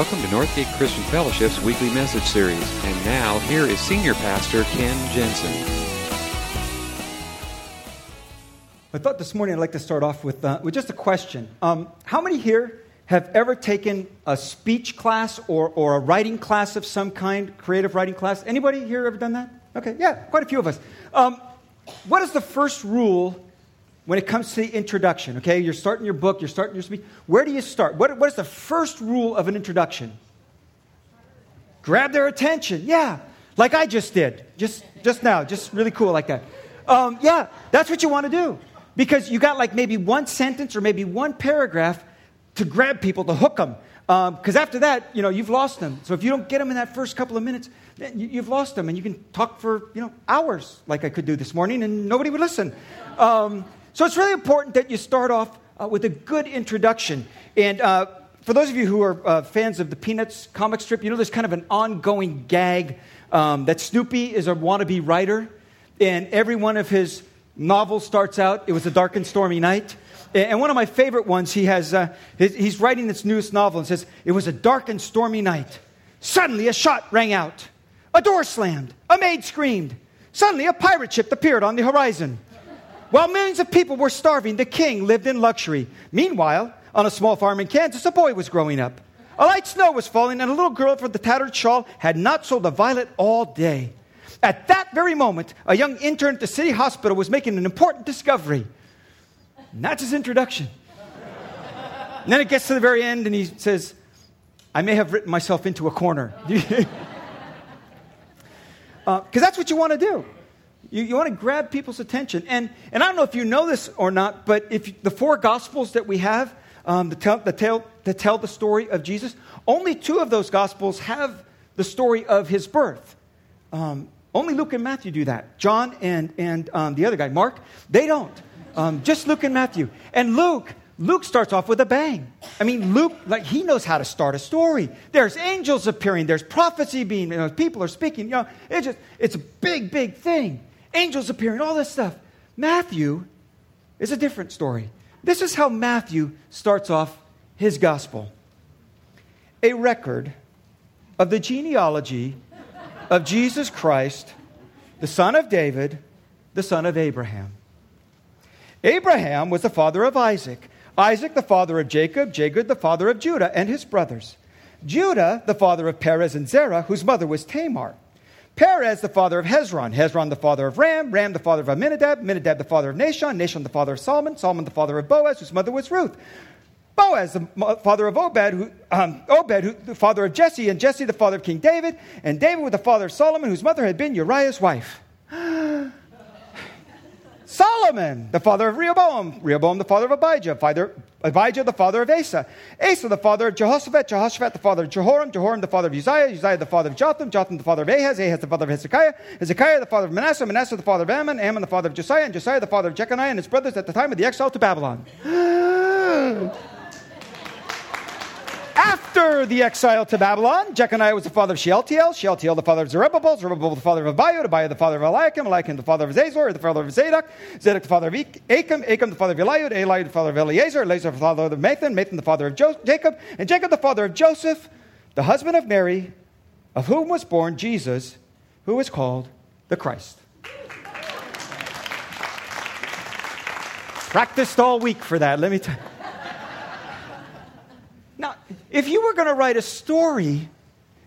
Welcome to Northgate Christian Fellowship's weekly message series. And now, here is Senior Pastor Ken Jensen. I thought this morning I'd like to start off with, uh, with just a question. Um, how many here have ever taken a speech class or, or a writing class of some kind, creative writing class? Anybody here ever done that? Okay, yeah, quite a few of us. Um, what is the first rule when it comes to the introduction? Okay, you're starting your book, you're starting your speech. Where do you start? What, what is the first rule of an introduction? Grab their attention. Yeah, like I just did, just just now, just really cool like that. Um, yeah, that's what you want to do because you got like maybe one sentence or maybe one paragraph to grab people to hook them. Because um, after that, you know, you've lost them. So if you don't get them in that first couple of minutes, then you, have lost them, and you can talk for you know hours, like I could do this morning, and nobody would listen. Um, so it's really important that you start off uh, with a good introduction. And uh, for those of you who are uh, fans of the Peanuts comic strip, you know there's kind of an ongoing gag um, that Snoopy is a wannabe writer, and every one of his novels starts out, "It was a dark and stormy night." And one of my favorite ones, he has, uh, he's writing this newest novel and says, It was a dark and stormy night. Suddenly, a shot rang out. A door slammed. A maid screamed. Suddenly, a pirate ship appeared on the horizon. While millions of people were starving, the king lived in luxury. Meanwhile, on a small farm in Kansas, a boy was growing up. A light snow was falling, and a little girl with the tattered shawl had not sold a violet all day. At that very moment, a young intern at the city hospital was making an important discovery. And that's his introduction. and then it gets to the very end, and he says, I may have written myself into a corner. Because uh, that's what you want to do. You, you want to grab people's attention. And, and I don't know if you know this or not, but if the four gospels that we have um, that, tell, that, tell, that tell the story of Jesus, only two of those gospels have the story of his birth. Um, only Luke and Matthew do that. John and, and um, the other guy, Mark, they don't. Um, just Luke and Matthew. And Luke, Luke starts off with a bang. I mean, Luke, like, he knows how to start a story. There's angels appearing, there's prophecy being, you know, people are speaking. You know, it's just, it's a big, big thing. Angels appearing, all this stuff. Matthew is a different story. This is how Matthew starts off his gospel a record of the genealogy of Jesus Christ, the son of David, the son of Abraham. Abraham was the father of Isaac, Isaac the father of Jacob, Jacob the father of Judah and his brothers, Judah the father of Perez and Zerah, whose mother was Tamar. Perez the father of Hezron, Hezron the father of Ram, Ram the father of Amminadab, Amminadab the father of Nahshon, Nahshon the father of Solomon, Solomon the father of Boaz, whose mother was Ruth. Boaz, the father of Obed, who, um, Obed, who, the father of Jesse, and Jesse, the father of King David, and David was the father of Solomon, whose mother had been Uriah's wife. Solomon, the father of Rehoboam, Rehoboam, the father of Abijah, father, Abijah, the father of Asa, Asa, the father of Jehoshaphat, Jehoshaphat, the father of Jehoram, Jehoram, the father of Uzziah, Uzziah, the father of Jotham, Jotham, the father of Ahaz, Ahaz, the father of Hezekiah, Hezekiah, the father of Manasseh, Manasseh, the father of Amon, Amon, the father of Josiah, and Josiah, the father of Jeconiah and his brothers at the time of the exile to Babylon. After the exile to Babylon, Jeconiah was the father of Shealtiel, Shealtiel the father of Zerubbabel, Zerubbabel the father of Abiud, Abiud the father of Eliakim, Eliakim the father of Zazor, the father of Zadok, Zadok the father of Achim, Achim the father of Eliud, Eliud the father of Eleazar, Eleazar the father of Matthan, Matthan the father of jo- Jacob, and Jacob the father of Joseph, the husband of Mary, of whom was born Jesus, who is called the Christ. Practiced all week for that, let me tell you. Now, if you were going to write a story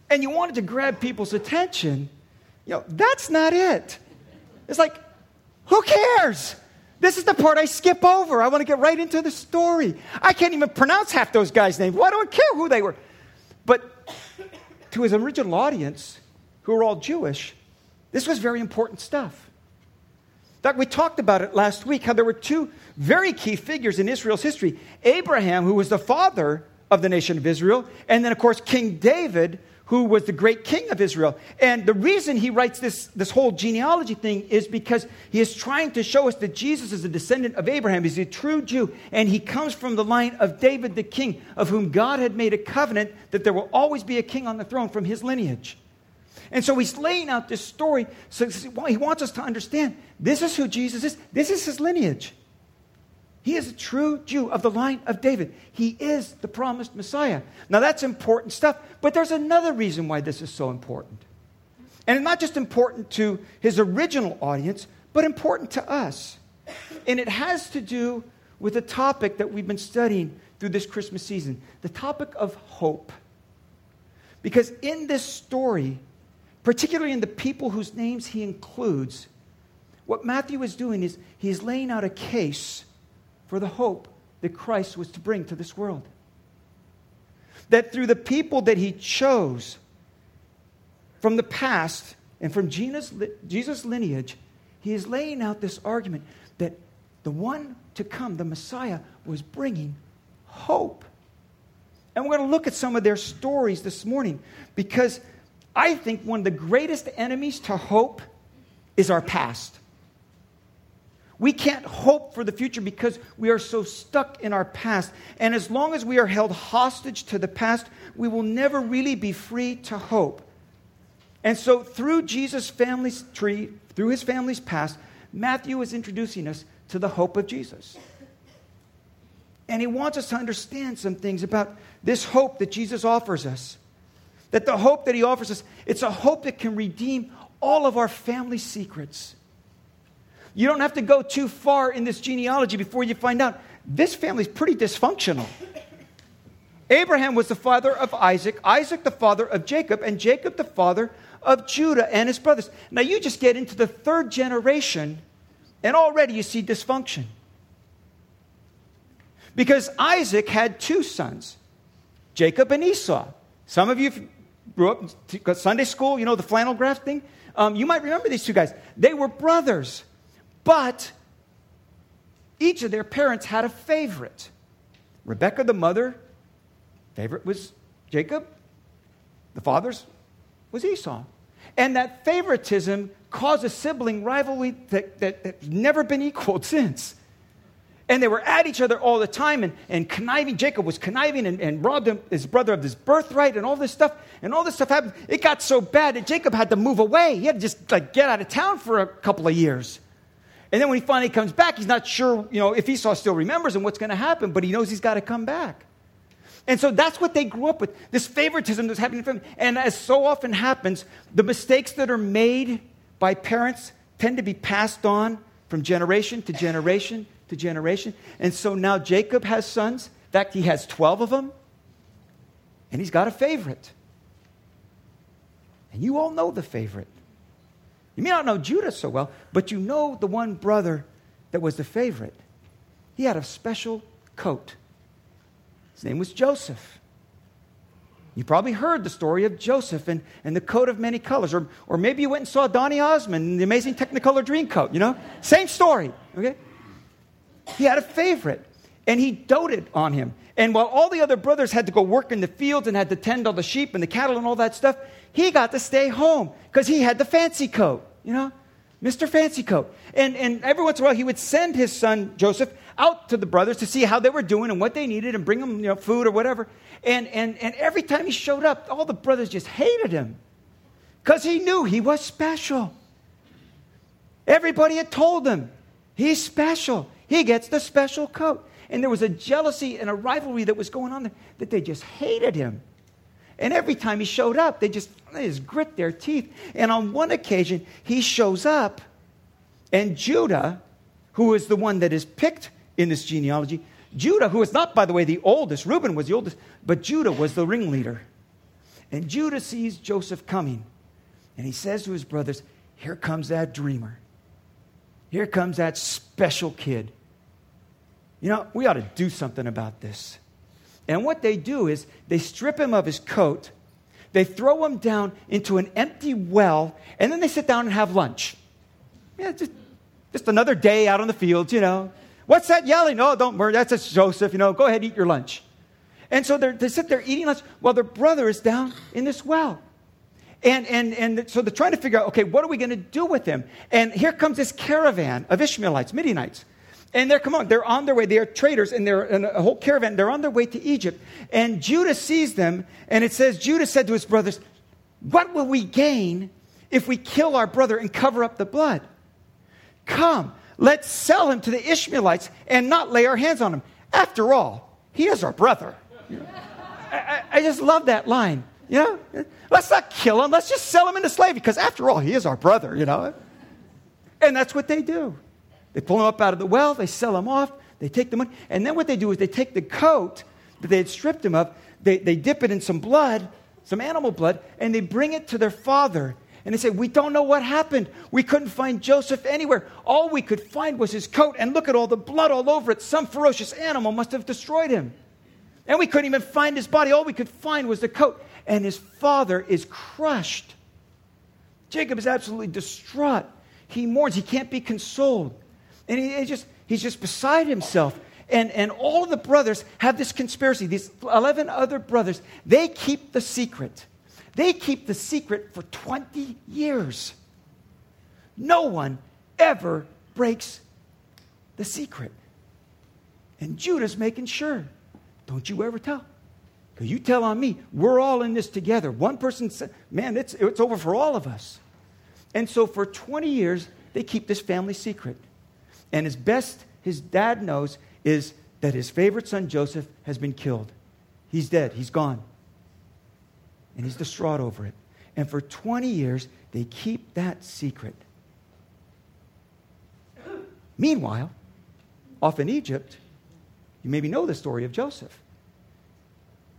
and you wanted to grab people's attention, you know, that's not it. It's like, who cares? This is the part I skip over. I want to get right into the story. I can't even pronounce half those guys' names. Well, I don't care who they were. But to his original audience, who were all Jewish, this was very important stuff. In fact, we talked about it last week how there were two very key figures in Israel's history Abraham, who was the father of the nation of Israel. And then, of course, King David, who was the great king of Israel. And the reason he writes this, this whole genealogy thing is because he is trying to show us that Jesus is a descendant of Abraham. He's a true Jew, and he comes from the line of David the king, of whom God had made a covenant that there will always be a king on the throne from his lineage. And so he's laying out this story. So he wants us to understand this is who Jesus is, this is his lineage. He is a true Jew of the line of David. He is the promised Messiah. Now, that's important stuff, but there's another reason why this is so important. And it's not just important to his original audience, but important to us. And it has to do with a topic that we've been studying through this Christmas season the topic of hope. Because in this story, particularly in the people whose names he includes, what Matthew is doing is he is laying out a case for the hope that Christ was to bring to this world. That through the people that he chose from the past and from Jesus' lineage, he is laying out this argument that the one to come, the Messiah, was bringing hope. And we're going to look at some of their stories this morning because I think one of the greatest enemies to hope is our past. We can't hope for the future because we are so stuck in our past. And as long as we are held hostage to the past, we will never really be free to hope. And so, through Jesus' family's tree, through his family's past, Matthew is introducing us to the hope of Jesus. And he wants us to understand some things about this hope that Jesus offers us. That the hope that he offers us, it's a hope that can redeem all of our family secrets. You don't have to go too far in this genealogy before you find out this family's pretty dysfunctional. Abraham was the father of Isaac, Isaac the father of Jacob, and Jacob the father of Judah and his brothers. Now you just get into the third generation, and already you see dysfunction. Because Isaac had two sons, Jacob and Esau. Some of you grew up Sunday school, you know, the flannel graph thing. Um, you might remember these two guys. They were brothers, but each of their parents had a favorite. Rebecca, the mother, favorite was Jacob. The father's was Esau. And that favoritism caused a sibling rivalry that, that, that's never been equaled since. And they were at each other all the time and, and conniving. Jacob was conniving and, and robbed him, his brother of his birthright and all this stuff. And all this stuff happened. It got so bad that Jacob had to move away. He had to just like get out of town for a couple of years. And then when he finally comes back, he's not sure, you know, if Esau still remembers and what's going to happen, but he knows he's got to come back. And so that's what they grew up with this favoritism that's happening to them. And as so often happens, the mistakes that are made by parents tend to be passed on from generation to generation to generation. And so now Jacob has sons. In fact, he has 12 of them. And he's got a favorite. And you all know the favorite. You may not know Judah so well, but you know the one brother that was the favorite. He had a special coat. His name was Joseph. You probably heard the story of Joseph and, and the coat of many colors. Or, or maybe you went and saw Donny Osmond and the amazing Technicolor dream coat, you know? Same story, okay? He had a favorite, and he doted on him. And while all the other brothers had to go work in the fields and had to tend all the sheep and the cattle and all that stuff, he got to stay home because he had the fancy coat, you know? Mr. Fancy Coat. And, and every once in a while, he would send his son Joseph out to the brothers to see how they were doing and what they needed and bring them you know, food or whatever. And, and, and every time he showed up, all the brothers just hated him because he knew he was special. Everybody had told him, he's special. He gets the special coat. And there was a jealousy and a rivalry that was going on there that they just hated him. And every time he showed up, they just, they just grit their teeth. And on one occasion, he shows up, and Judah, who is the one that is picked in this genealogy, Judah, who is not, by the way, the oldest, Reuben was the oldest, but Judah was the ringleader. And Judah sees Joseph coming, and he says to his brothers, Here comes that dreamer. Here comes that special kid. You know, we ought to do something about this. And what they do is they strip him of his coat, they throw him down into an empty well, and then they sit down and have lunch. Yeah, just, just another day out on the fields, you know. What's that yelling? Oh, don't worry, that's just Joseph, you know, go ahead, eat your lunch. And so they sit there eating lunch while their brother is down in this well. And, and, and so they're trying to figure out, okay, what are we going to do with him? And here comes this caravan of Ishmaelites, Midianites. And they're, come on, they're on their way. They are traders, and they're in a whole caravan. They're on their way to Egypt. And Judah sees them, and it says, Judah said to his brothers, What will we gain if we kill our brother and cover up the blood? Come, let's sell him to the Ishmaelites and not lay our hands on him. After all, he is our brother. I, I, I just love that line. You know, let's not kill him. Let's just sell him into slavery because, after all, he is our brother, you know. And that's what they do. They pull him up out of the well, they sell him off, they take the money, and then what they do is they take the coat that they had stripped him of, they, they dip it in some blood, some animal blood, and they bring it to their father. And they say, We don't know what happened. We couldn't find Joseph anywhere. All we could find was his coat, and look at all the blood all over it. Some ferocious animal must have destroyed him. And we couldn't even find his body. All we could find was the coat. And his father is crushed. Jacob is absolutely distraught. He mourns. He can't be consoled. And he, he just, he's just beside himself. And, and all of the brothers have this conspiracy. These 11 other brothers, they keep the secret. They keep the secret for 20 years. No one ever breaks the secret. And Judah's making sure. Don't you ever tell. Because you tell on me, we're all in this together. One person said, man, it's, it's over for all of us. And so for 20 years, they keep this family secret. And as best his dad knows is that his favorite son, Joseph, has been killed. He's dead, he's gone. And he's distraught over it. And for 20 years, they keep that secret. Meanwhile, off in Egypt, you maybe know the story of Joseph.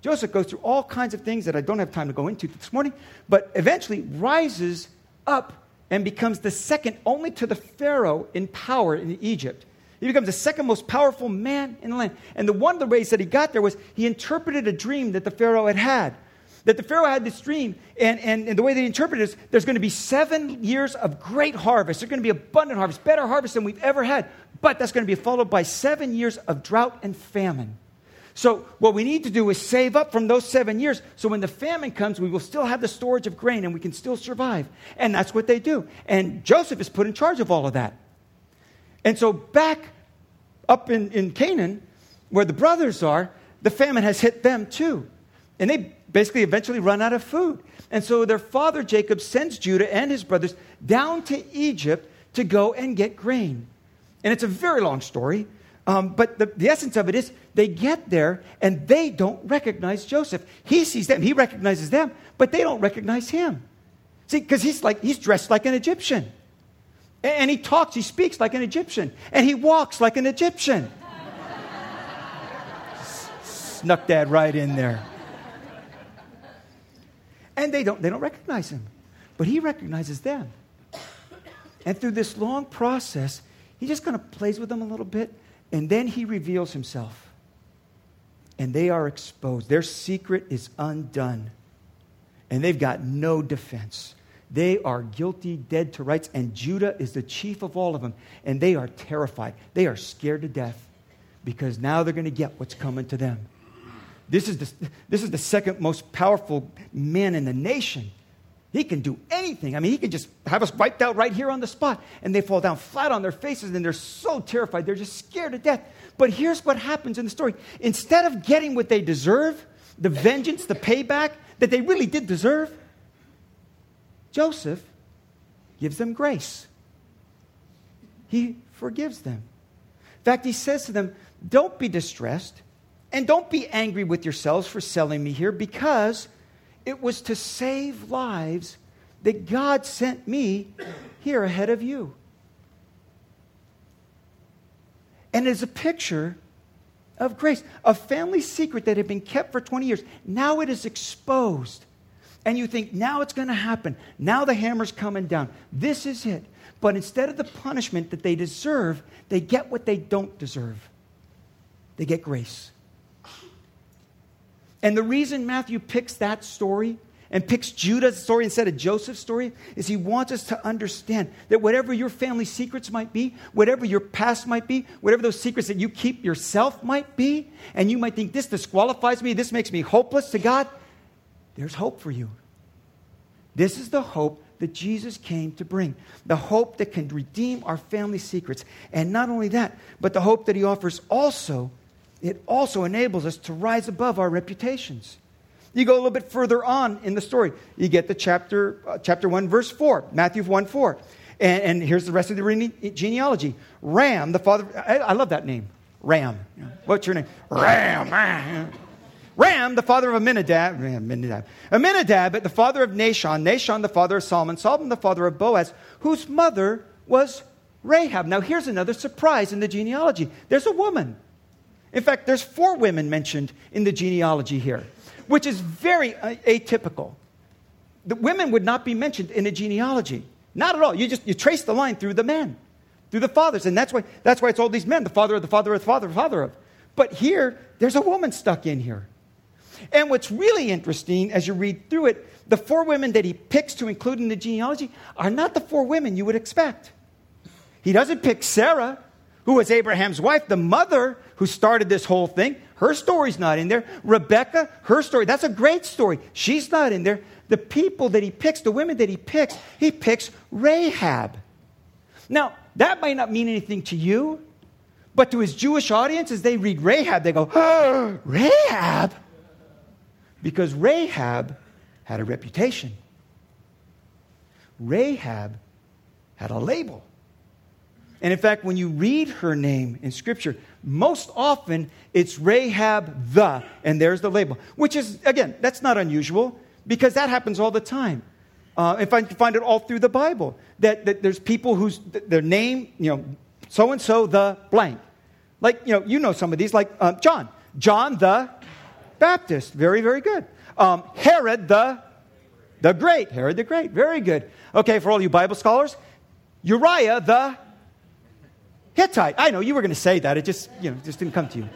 Joseph goes through all kinds of things that I don't have time to go into this morning, but eventually rises up and becomes the second only to the Pharaoh in power in Egypt. He becomes the second most powerful man in the land. And the one of the ways that he got there was he interpreted a dream that the Pharaoh had had. That the Pharaoh had this dream, and, and, and the way they interpreted it is there's going to be seven years of great harvest. There's going to be abundant harvest, better harvest than we've ever had. But that's going to be followed by seven years of drought and famine. So, what we need to do is save up from those seven years so when the famine comes, we will still have the storage of grain and we can still survive. And that's what they do. And Joseph is put in charge of all of that. And so, back up in, in Canaan, where the brothers are, the famine has hit them too. And they basically eventually run out of food. And so, their father Jacob sends Judah and his brothers down to Egypt to go and get grain. And it's a very long story. Um, but the, the essence of it is they get there and they don't recognize Joseph. He sees them, he recognizes them, but they don't recognize him. See, because he's like he's dressed like an Egyptian. And, and he talks, he speaks like an Egyptian, and he walks like an Egyptian. Snuck that right in there. And they don't, they don't recognize him. But he recognizes them. And through this long process, he just kind of plays with them a little bit and then he reveals himself. And they are exposed. Their secret is undone. And they've got no defense. They are guilty, dead to rights, and Judah is the chief of all of them. And they are terrified. They are scared to death because now they're going to get what's coming to them. This is, the, this is the second most powerful man in the nation. He can do anything. I mean, he can just have us wiped out right here on the spot. And they fall down flat on their faces and they're so terrified. They're just scared to death. But here's what happens in the story instead of getting what they deserve, the vengeance, the payback that they really did deserve, Joseph gives them grace. He forgives them. In fact, he says to them, Don't be distressed and don't be angry with yourselves for selling me here because it was to save lives that God sent me here ahead of you. And it's a picture of grace, a family secret that had been kept for 20 years. Now it is exposed. And you think, now it's going to happen. Now the hammer's coming down. This is it. But instead of the punishment that they deserve, they get what they don't deserve. They get grace. And the reason Matthew picks that story and picks Judah's story instead of Joseph's story is he wants us to understand that whatever your family secrets might be, whatever your past might be, whatever those secrets that you keep yourself might be, and you might think this disqualifies me, this makes me hopeless to God, there's hope for you. This is the hope that Jesus came to bring. The hope that can redeem our family secrets. And not only that, but the hope that he offers also it also enables us to rise above our reputations. You go a little bit further on in the story. You get the chapter, uh, chapter 1, verse 4, Matthew 1 4. And, and here's the rest of the genealogy Ram, the father, I, I love that name. Ram. What's your name? Ram. Ram, the father of Amminadab, Amminadab, Amminadab, the father of Nahshon, Nahshon, the father of Solomon, Solomon, the father of Boaz, whose mother was Rahab. Now, here's another surprise in the genealogy there's a woman. In fact, there's four women mentioned in the genealogy here, which is very uh, atypical. The women would not be mentioned in a genealogy. Not at all. You just you trace the line through the men, through the fathers, and that's why that's why it's all these men, the father of the father of the father of the father of. But here, there's a woman stuck in here. And what's really interesting as you read through it, the four women that he picks to include in the genealogy are not the four women you would expect. He doesn't pick Sarah, who was Abraham's wife, the mother who started this whole thing. Her story's not in there. Rebecca, her story, that's a great story. She's not in there. The people that he picks, the women that he picks, he picks Rahab. Now, that might not mean anything to you, but to his Jewish audience, as they read Rahab, they go, oh, Rahab? Because Rahab had a reputation. Rahab had a label. And in fact, when you read her name in Scripture, most often it's Rahab the, and there's the label, which is, again, that's not unusual because that happens all the time. Uh, if I find it all through the Bible, that, that there's people whose their name, you know, so and so the blank. Like, you know, you know some of these, like uh, John. John the Baptist. Very, very good. Um, Herod the, the Great. Herod the Great. Very good. Okay, for all you Bible scholars, Uriah the Hittite. I know you were going to say that. It just, you know, just didn't come to you.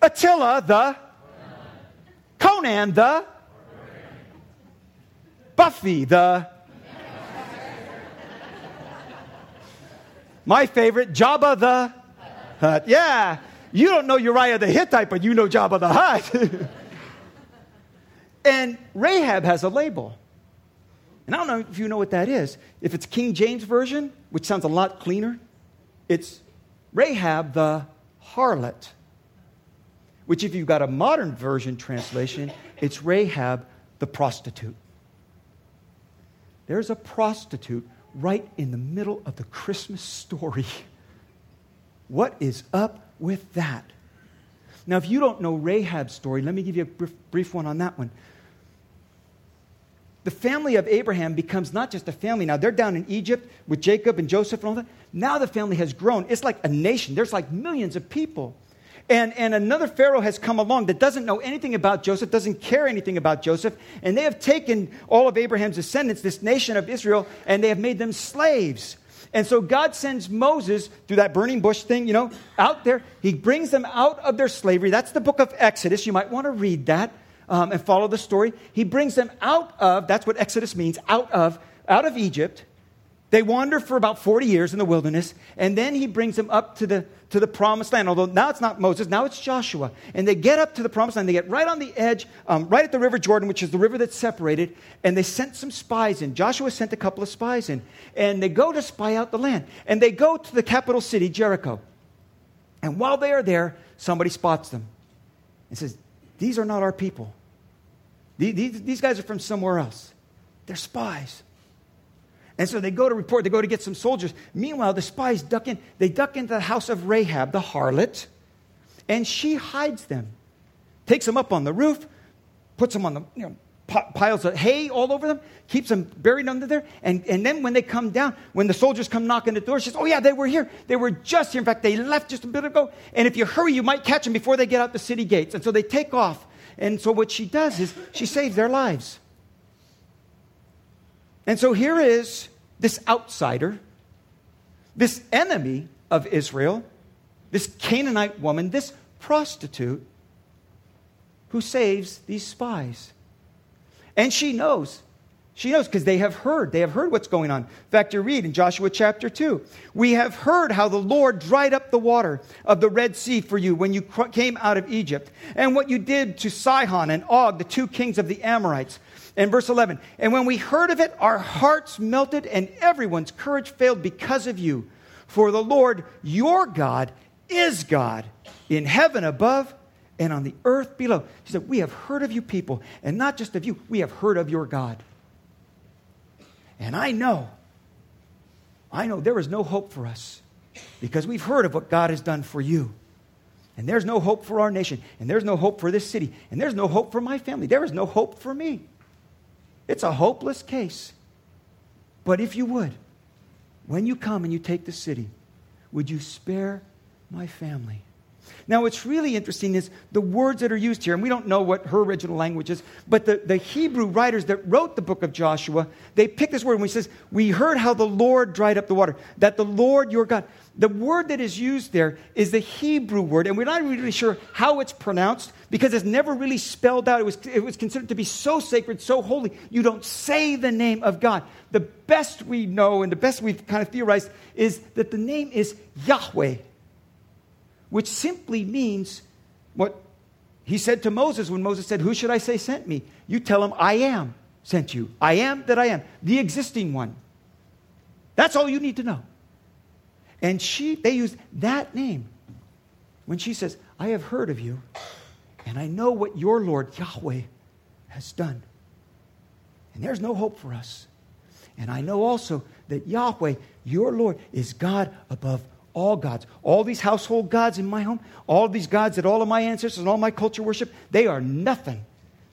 Attila the Conan the Buffy the My favorite, Jabba the Hutt. Yeah, you don't know Uriah the Hittite, but you know Jabba the Hutt. and Rahab has a label. And I don't know if you know what that is. If it's King James Version, which sounds a lot cleaner, it's Rahab the harlot. Which, if you've got a modern version translation, it's Rahab the prostitute. There's a prostitute right in the middle of the Christmas story. What is up with that? Now, if you don't know Rahab's story, let me give you a brief, brief one on that one. The family of Abraham becomes not just a family. Now, they're down in Egypt with Jacob and Joseph and all that. Now the family has grown. It's like a nation. There's like millions of people. And, and another Pharaoh has come along that doesn't know anything about Joseph, doesn't care anything about Joseph, and they have taken all of Abraham's descendants, this nation of Israel, and they have made them slaves. And so God sends Moses through that burning bush thing, you know, out there. He brings them out of their slavery. That's the book of Exodus. You might want to read that um, and follow the story. He brings them out of, that's what Exodus means, out of, out of Egypt. They wander for about 40 years in the wilderness, and then he brings them up to the, to the promised land. Although now it's not Moses, now it's Joshua. And they get up to the promised land. They get right on the edge, um, right at the River Jordan, which is the river that's separated, and they sent some spies in. Joshua sent a couple of spies in, and they go to spy out the land. And they go to the capital city, Jericho. And while they are there, somebody spots them and says, These are not our people. These, these guys are from somewhere else. They're spies. And so they go to report, they go to get some soldiers. Meanwhile, the spies duck in, they duck into the house of Rahab, the harlot, and she hides them. Takes them up on the roof, puts them on the, you know, piles of hay all over them, keeps them buried under there. And, and then when they come down, when the soldiers come knocking at the door, she says, Oh, yeah, they were here. They were just here. In fact, they left just a bit ago. And if you hurry, you might catch them before they get out the city gates. And so they take off. And so what she does is she saves their lives. And so here is this outsider, this enemy of Israel, this Canaanite woman, this prostitute who saves these spies. And she knows. She knows because they have heard. They have heard what's going on. In fact, you read in Joshua chapter 2 We have heard how the Lord dried up the water of the Red Sea for you when you came out of Egypt, and what you did to Sihon and Og, the two kings of the Amorites and verse 11, and when we heard of it, our hearts melted and everyone's courage failed because of you. For the Lord your God is God in heaven above and on the earth below. He said, We have heard of you people, and not just of you, we have heard of your God. And I know I know there is no hope for us because we've heard of what God has done for you. And there's no hope for our nation. And there's no hope for this city. And there's no hope for my family. There is no hope for me. It's a hopeless case. But if you would, when you come and you take the city, would you spare my family? Now, what's really interesting is the words that are used here, and we don't know what her original language is, but the, the Hebrew writers that wrote the book of Joshua, they pick this word and he says, We heard how the Lord dried up the water, that the Lord your God. The word that is used there is the Hebrew word, and we're not really sure how it's pronounced because it's never really spelled out. It was, it was considered to be so sacred, so holy, you don't say the name of God. The best we know and the best we've kind of theorized is that the name is Yahweh which simply means what he said to Moses when Moses said, Who should I say sent me? You tell him, I am sent you. I am that I am, the existing one. That's all you need to know. And she, they use that name when she says, I have heard of you, and I know what your Lord Yahweh has done. And there's no hope for us. And I know also that Yahweh, your Lord, is God above all gods. All these household gods in my home, all these gods that all of my ancestors and all my culture worship, they are nothing.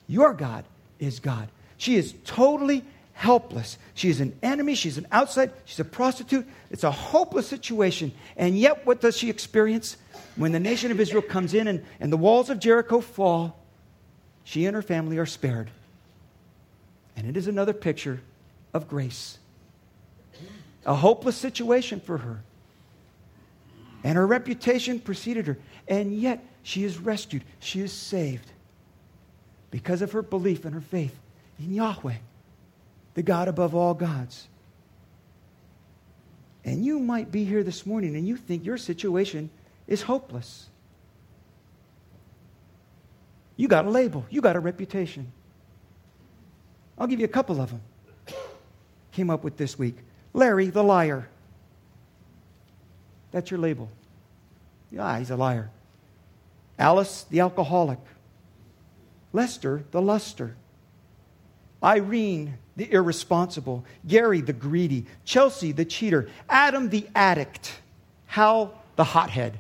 Your God is God. She is totally helpless. She is an enemy. She's an outside. She's a prostitute. It's a hopeless situation. And yet, what does she experience? When the nation of Israel comes in and, and the walls of Jericho fall, she and her family are spared. And it is another picture of grace. A hopeless situation for her and her reputation preceded her. And yet, she is rescued, she is saved because of her belief and her faith in Yahweh, the God above all gods. And you might be here this morning and you think your situation is hopeless. You got a label, you got a reputation. I'll give you a couple of them. Came up with this week Larry the liar. That's your label. Yeah, he's a liar. Alice, the alcoholic. Lester, the luster. Irene, the irresponsible. Gary, the greedy. Chelsea, the cheater. Adam, the addict. Hal, the hothead.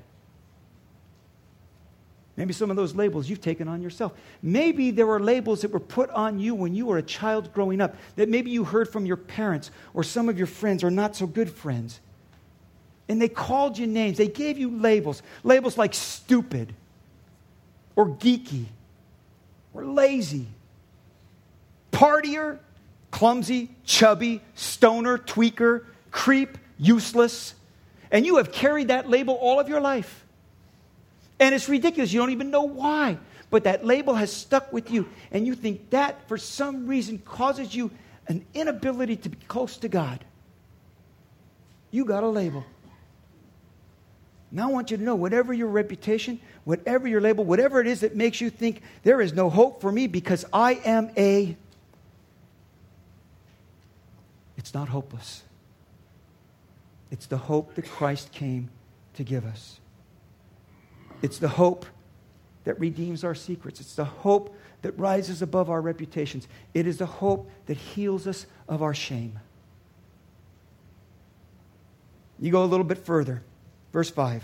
Maybe some of those labels you've taken on yourself. Maybe there were labels that were put on you when you were a child growing up that maybe you heard from your parents or some of your friends or not so good friends. And they called you names. They gave you labels. Labels like stupid or geeky or lazy, partier, clumsy, chubby, stoner, tweaker, creep, useless. And you have carried that label all of your life. And it's ridiculous. You don't even know why. But that label has stuck with you. And you think that, for some reason, causes you an inability to be close to God. You got a label. Now I want you to know whatever your reputation, whatever your label, whatever it is that makes you think there is no hope for me because I am a. It's not hopeless. It's the hope that Christ came to give us. It's the hope that redeems our secrets. It's the hope that rises above our reputations. It is the hope that heals us of our shame. You go a little bit further. Verse 5.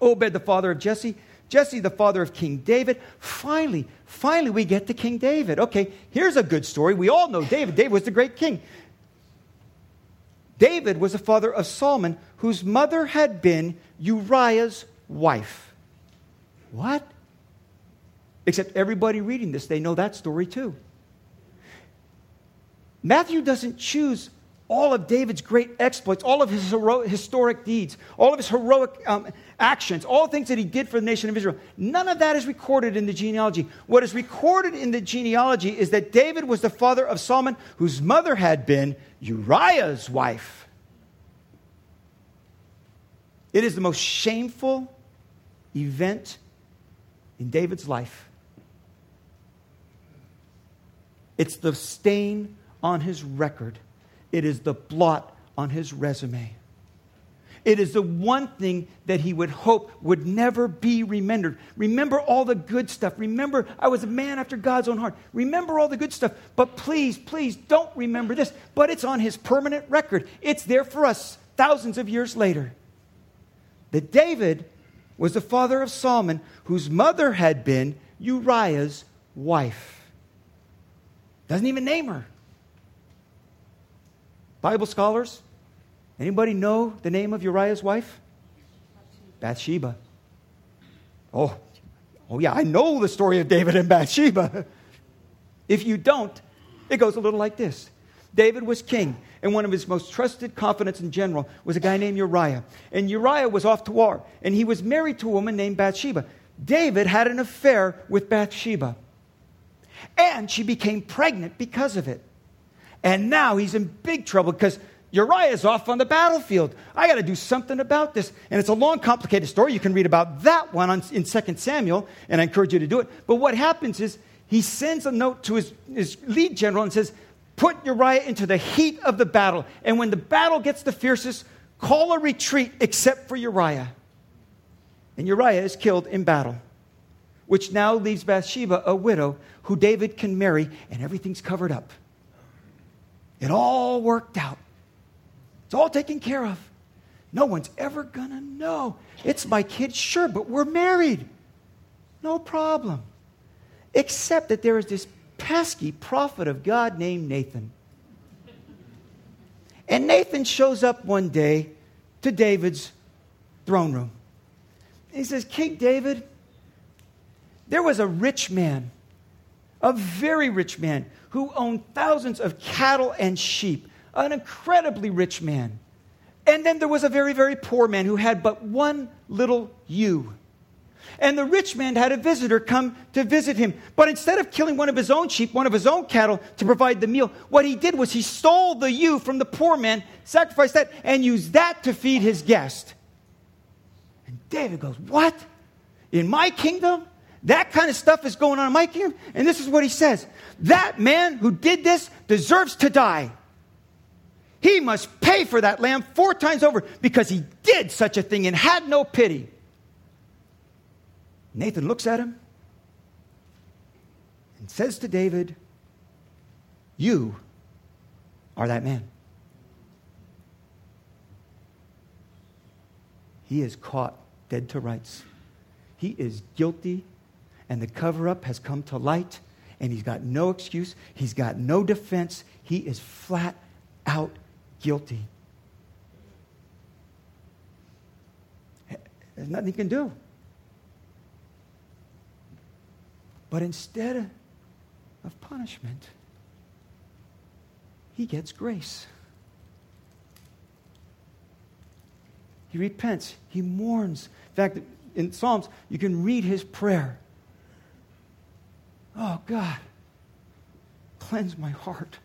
Obed, the father of Jesse. Jesse, the father of King David. Finally, finally, we get to King David. Okay, here's a good story. We all know David. David was the great king. David was the father of Solomon, whose mother had been Uriah's wife. What? Except everybody reading this, they know that story too. Matthew doesn't choose all of David's great exploits, all of his hero- historic deeds, all of his heroic um, actions, all things that he did for the nation of Israel. None of that is recorded in the genealogy. What is recorded in the genealogy is that David was the father of Solomon, whose mother had been Uriah's wife. It is the most shameful event in David's life. It's the stain on his record it is the blot on his resume. It is the one thing that he would hope would never be remembered. Remember all the good stuff. Remember, I was a man after God's own heart. Remember all the good stuff. But please, please don't remember this. But it's on his permanent record, it's there for us thousands of years later. That David was the father of Solomon, whose mother had been Uriah's wife. Doesn't even name her. Bible scholars, anybody know the name of Uriah's wife? Bathsheba. Oh, oh yeah, I know the story of David and Bathsheba. If you don't, it goes a little like this. David was king, and one of his most trusted confidants in general was a guy named Uriah. And Uriah was off to war, and he was married to a woman named Bathsheba. David had an affair with Bathsheba, and she became pregnant because of it. And now he's in big trouble because Uriah's off on the battlefield. I got to do something about this. And it's a long, complicated story. You can read about that one on, in 2 Samuel, and I encourage you to do it. But what happens is he sends a note to his, his lead general and says, Put Uriah into the heat of the battle. And when the battle gets the fiercest, call a retreat except for Uriah. And Uriah is killed in battle, which now leaves Bathsheba a widow who David can marry, and everything's covered up. It all worked out. It's all taken care of. No one's ever going to know. It's my kid, sure, but we're married. No problem. Except that there is this pesky prophet of God named Nathan. And Nathan shows up one day to David's throne room. He says, King David, there was a rich man, a very rich man, who owned thousands of cattle and sheep, an incredibly rich man. And then there was a very, very poor man who had but one little ewe. And the rich man had a visitor come to visit him. But instead of killing one of his own sheep, one of his own cattle to provide the meal, what he did was he stole the ewe from the poor man, sacrificed that, and used that to feed his guest. And David goes, What? In my kingdom? That kind of stuff is going on in my kingdom? And this is what he says That man who did this deserves to die. He must pay for that lamb four times over because he did such a thing and had no pity. Nathan looks at him and says to David, You are that man. He is caught dead to rights. He is guilty and the cover up has come to light, and he's got no excuse, he's got no defense. He is flat out guilty. There's nothing he can do. But instead of punishment, he gets grace. He repents, he mourns. In fact, in Psalms, you can read his prayer. Oh, God, cleanse my heart.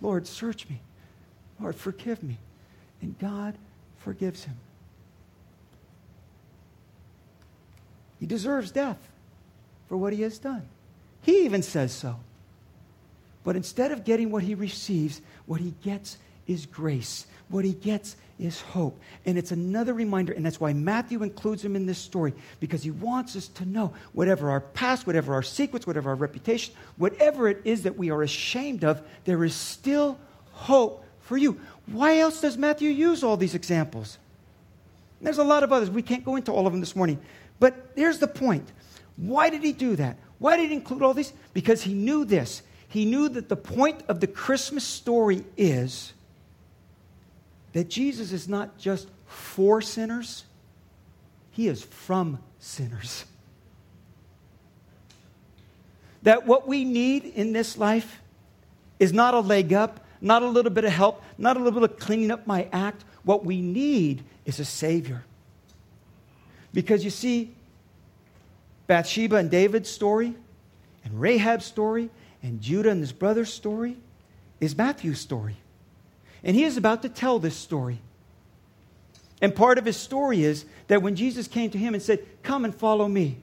Lord, search me. Lord, forgive me. And God forgives him. He deserves death for what he has done. He even says so. But instead of getting what he receives, what he gets is grace. What he gets is hope. And it's another reminder, and that's why Matthew includes him in this story, because he wants us to know whatever our past, whatever our secrets, whatever our reputation, whatever it is that we are ashamed of, there is still hope for you. Why else does Matthew use all these examples? There's a lot of others. We can't go into all of them this morning. But here's the point. Why did he do that? Why did he include all these? Because he knew this. He knew that the point of the Christmas story is that Jesus is not just for sinners, he is from sinners. That what we need in this life is not a leg up, not a little bit of help, not a little bit of cleaning up my act. What we need is a Savior. Because you see, Bathsheba and David's story, and Rahab's story, and Judah and his brother's story is Matthew's story. And he is about to tell this story. And part of his story is that when Jesus came to him and said, Come and follow me,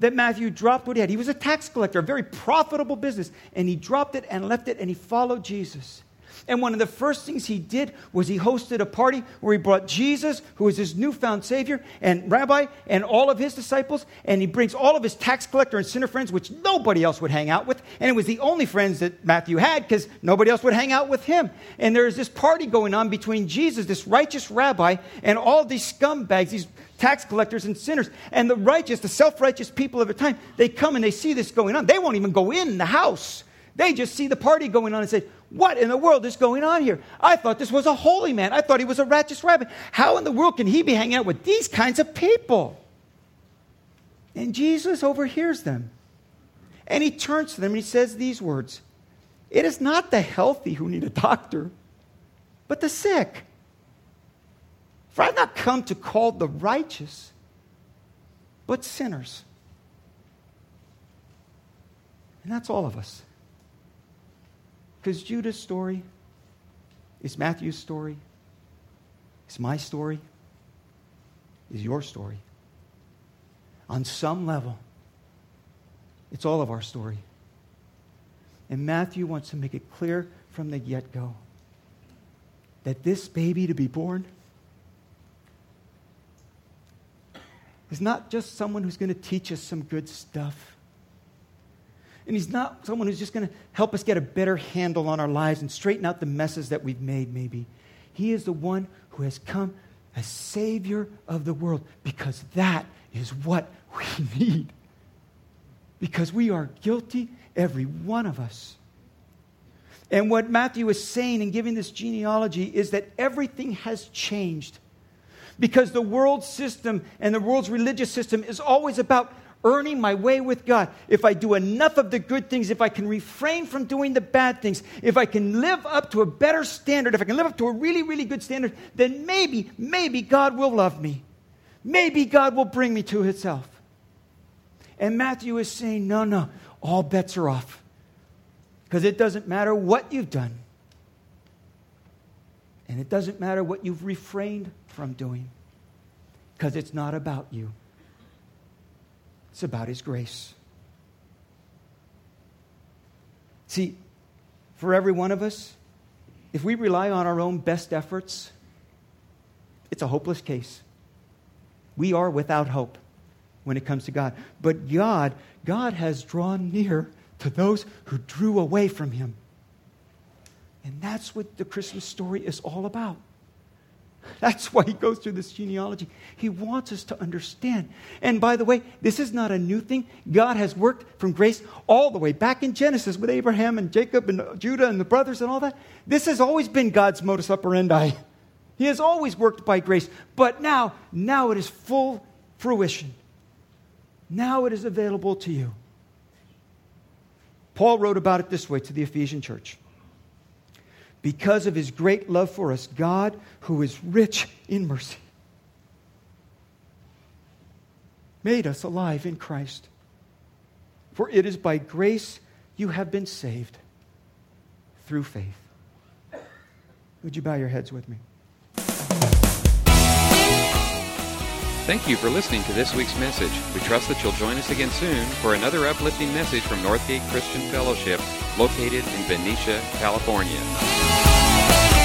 that Matthew dropped what he had. He was a tax collector, a very profitable business, and he dropped it and left it and he followed Jesus. And one of the first things he did was he hosted a party where he brought Jesus, who is his newfound Savior and Rabbi, and all of his disciples. And he brings all of his tax collector and sinner friends, which nobody else would hang out with. And it was the only friends that Matthew had because nobody else would hang out with him. And there is this party going on between Jesus, this righteous rabbi, and all these scumbags, these tax collectors and sinners. And the righteous, the self righteous people of the time, they come and they see this going on. They won't even go in the house. They just see the party going on and say, What in the world is going on here? I thought this was a holy man. I thought he was a righteous rabbi. How in the world can he be hanging out with these kinds of people? And Jesus overhears them. And he turns to them and he says these words It is not the healthy who need a doctor, but the sick. For I've not come to call the righteous, but sinners. And that's all of us. Because Judah's story is Matthew's story, it's my story, is your story. On some level, it's all of our story. And Matthew wants to make it clear from the get go that this baby to be born is not just someone who's going to teach us some good stuff. And he's not someone who's just going to help us get a better handle on our lives and straighten out the messes that we've made, maybe. He is the one who has come as Savior of the world because that is what we need. Because we are guilty, every one of us. And what Matthew is saying in giving this genealogy is that everything has changed. Because the world system and the world's religious system is always about earning my way with God, if I do enough of the good things, if I can refrain from doing the bad things, if I can live up to a better standard, if I can live up to a really, really good standard, then maybe, maybe God will love me. Maybe God will bring me to Himself. And Matthew is saying, no, no, all bets are off. Because it doesn't matter what you've done, and it doesn't matter what you've refrained from doing, because it's not about you. It's about His grace. See, for every one of us, if we rely on our own best efforts, it's a hopeless case. We are without hope when it comes to God. But God, God has drawn near to those who drew away from Him. And that's what the Christmas story is all about. That's why he goes through this genealogy. He wants us to understand. And by the way, this is not a new thing. God has worked from grace all the way back in Genesis with Abraham and Jacob and Judah and the brothers and all that. This has always been God's modus operandi. He has always worked by grace. But now, now it is full fruition. Now it is available to you. Paul wrote about it this way to the Ephesian church because of his great love for us, God, who is rich in mercy, made us alive in Christ. For it is by grace you have been saved through faith. Would you bow your heads with me? Thank you for listening to this week's message. We trust that you'll join us again soon for another uplifting message from Northgate Christian Fellowship, located in Benicia, California. Bye.